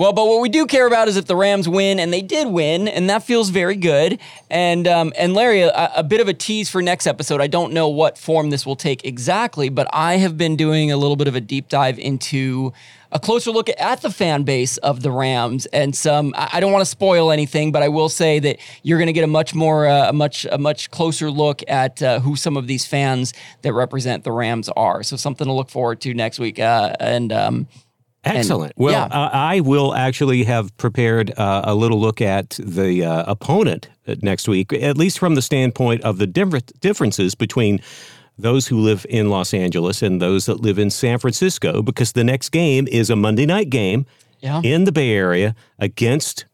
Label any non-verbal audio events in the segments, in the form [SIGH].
Well, but what we do care about is if the Rams win, and they did win, and that feels very good. And um, and Larry, a, a, bit of a tease for next episode. I don't know what form this will take exactly, but I have been doing a little bit of a deep dive into a closer look at the fan base of the Rams and some. I don't want to spoil anything, but I will say that you're going to get a much more, uh, a much, a much closer look at uh, who some of these fans that represent the Rams are. So something to look forward to next week. Uh, and um, Excellent. And, well, yeah. uh, I will actually have prepared uh, a little look at the uh, opponent uh, next week, at least from the standpoint of the different differences between those who live in Los Angeles and those that live in San Francisco, because the next game is a Monday night game yeah. in the Bay Area against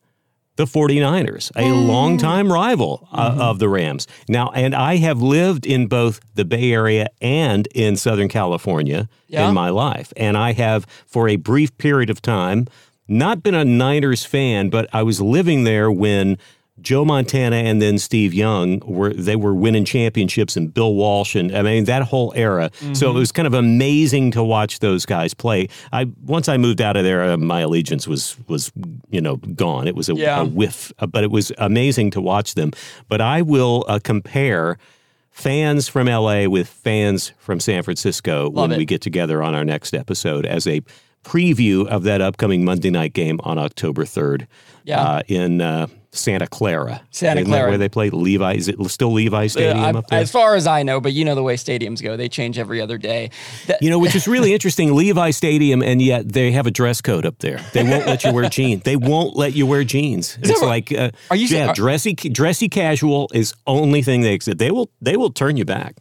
the 49ers, a longtime rival uh, mm-hmm. of the Rams. Now, and I have lived in both the Bay Area and in Southern California yeah. in my life. And I have, for a brief period of time, not been a Niners fan, but I was living there when Joe Montana and then Steve Young were they were winning championships and Bill Walsh and I mean that whole era. Mm-hmm. So it was kind of amazing to watch those guys play. I once I moved out of there, uh, my allegiance was was you know gone. It was a, yeah. a whiff, uh, but it was amazing to watch them. But I will uh, compare fans from LA with fans from San Francisco Love when it. we get together on our next episode as a preview of that upcoming Monday night game on October 3rd yeah. Uh, in uh, Santa Clara. Santa Isn't Clara. where they play Levi. Is it still Levi Stadium uh, up there? As far as I know, but you know the way stadiums go. They change every other day. That, you know, which is really [LAUGHS] interesting. Levi Stadium, and yet they have a dress code up there. They won't let you wear jeans. They won't let you wear jeans. It's like, uh, are you yeah, are, dressy, dressy casual is only thing they accept. They will, they will turn you back.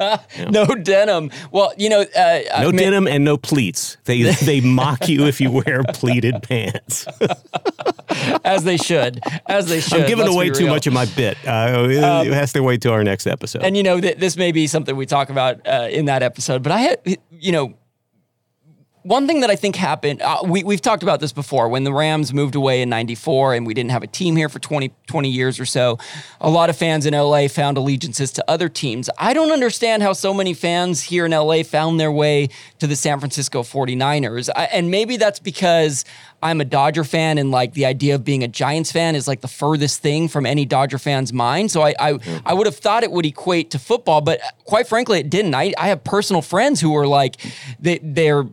yeah. [LAUGHS] No denim. Well, you know, uh, no denim and no pleats. They, they mock you if you wear pleated pants. [LAUGHS] [LAUGHS] As they should as they should. I'm giving away too much of my bit. Uh, it um, has to wait till our next episode. And you know, th- this may be something we talk about uh, in that episode. But I had, you know, one thing that I think happened, uh, we, we've talked about this before, when the Rams moved away in 94 and we didn't have a team here for 20, 20 years or so, a lot of fans in LA found allegiances to other teams. I don't understand how so many fans here in LA found their way to the San Francisco 49ers. I, and maybe that's because I'm a Dodger fan and like the idea of being a Giants fan is like the furthest thing from any Dodger fan's mind. So I I. I would have thought it would equate to football, but quite frankly, it didn't. I, I have personal friends who are like they, they're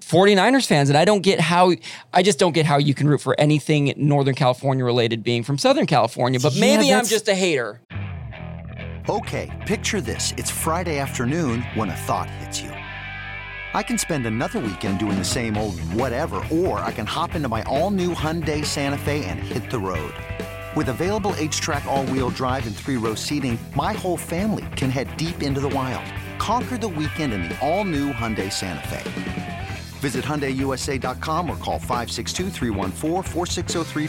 49ers fans, and I don't get how I just don't get how you can root for anything Northern California related being from Southern California. But maybe yeah, I'm just a hater. Okay, picture this. It's Friday afternoon when a thought hits you. I can spend another weekend doing the same old whatever, or I can hop into my all-new Hyundai Santa Fe and hit the road. With available H-Track all-wheel drive and three-row seating, my whole family can head deep into the wild. Conquer the weekend in the all-new Hyundai Santa Fe. Visit HyundaiUSA.com or call 562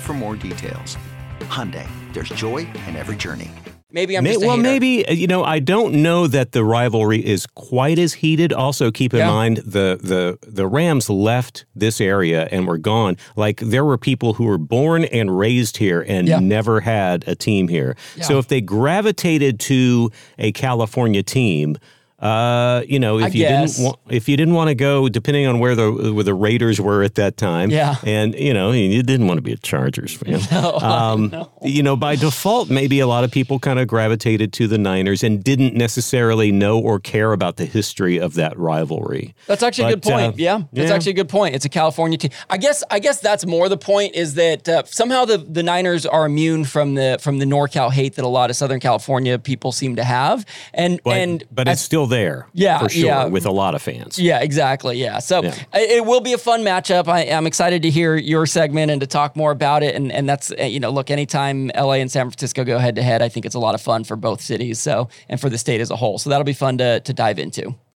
for more details. Hyundai, there's joy in every journey. Maybe I'm just well, hater. maybe uh, you know I don't know that the rivalry is quite as heated. Also, keep in yeah. mind the the the Rams left this area and were gone. Like there were people who were born and raised here and yeah. never had a team here. Yeah. So if they gravitated to a California team, uh, you know, if I you guess. didn't want, if you didn't want to go, depending on where the where the Raiders were at that time, yeah, and you know, you didn't want to be a Chargers fan. [LAUGHS] No, um, no. You know, by default, maybe a lot of people kind of gravitated to the Niners and didn't necessarily know or care about the history of that rivalry. That's actually but, a good point. Uh, yeah, that's yeah. actually a good point. It's a California team. I guess. I guess that's more the point is that uh, somehow the the Niners are immune from the from the NorCal hate that a lot of Southern California people seem to have, and but, and but it's still there. Yeah, for sure, yeah. with a lot of fans. Yeah, exactly. Yeah, so yeah. it will be a fun matchup. I, am excited to hear your segment and to talk more about it. And and that's eh, you know, look, anytime LA and San Francisco go head to head, I think it's a lot of fun for both cities. So and for the state as a whole. So that'll be fun to to dive into.